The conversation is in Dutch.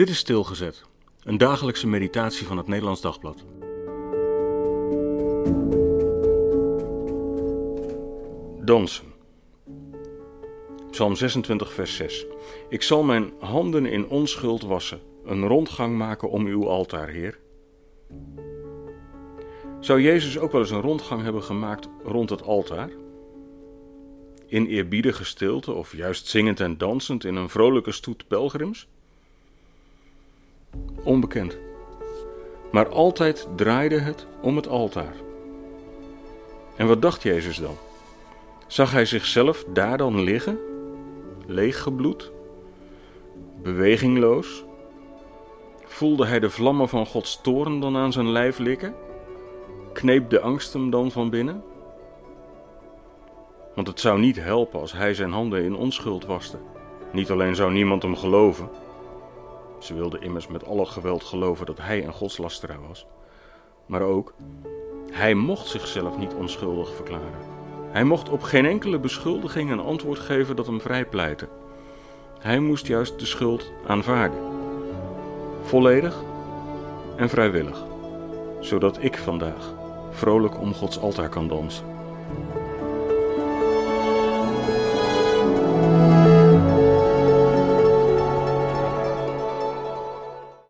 Dit is Stilgezet, een dagelijkse meditatie van het Nederlands Dagblad. Dansen. Psalm 26, vers 6. Ik zal mijn handen in onschuld wassen, een rondgang maken om uw altaar, Heer. Zou Jezus ook wel eens een rondgang hebben gemaakt rond het altaar? In eerbiedige stilte of juist zingend en dansend in een vrolijke stoet pelgrims? Onbekend. Maar altijd draaide het om het altaar. En wat dacht Jezus dan? Zag hij zichzelf daar dan liggen, leeggebloed, bewegingloos? Voelde hij de vlammen van Gods toren dan aan zijn lijf likken? Kneep de angst hem dan van binnen? Want het zou niet helpen als hij zijn handen in onschuld waste. Niet alleen zou niemand hem geloven. Ze wilden immers met alle geweld geloven dat hij een godslasteraar was. Maar ook, hij mocht zichzelf niet onschuldig verklaren. Hij mocht op geen enkele beschuldiging een antwoord geven dat hem vrijpleitte. Hij moest juist de schuld aanvaarden. Volledig en vrijwillig. Zodat ik vandaag vrolijk om Gods altaar kan dansen.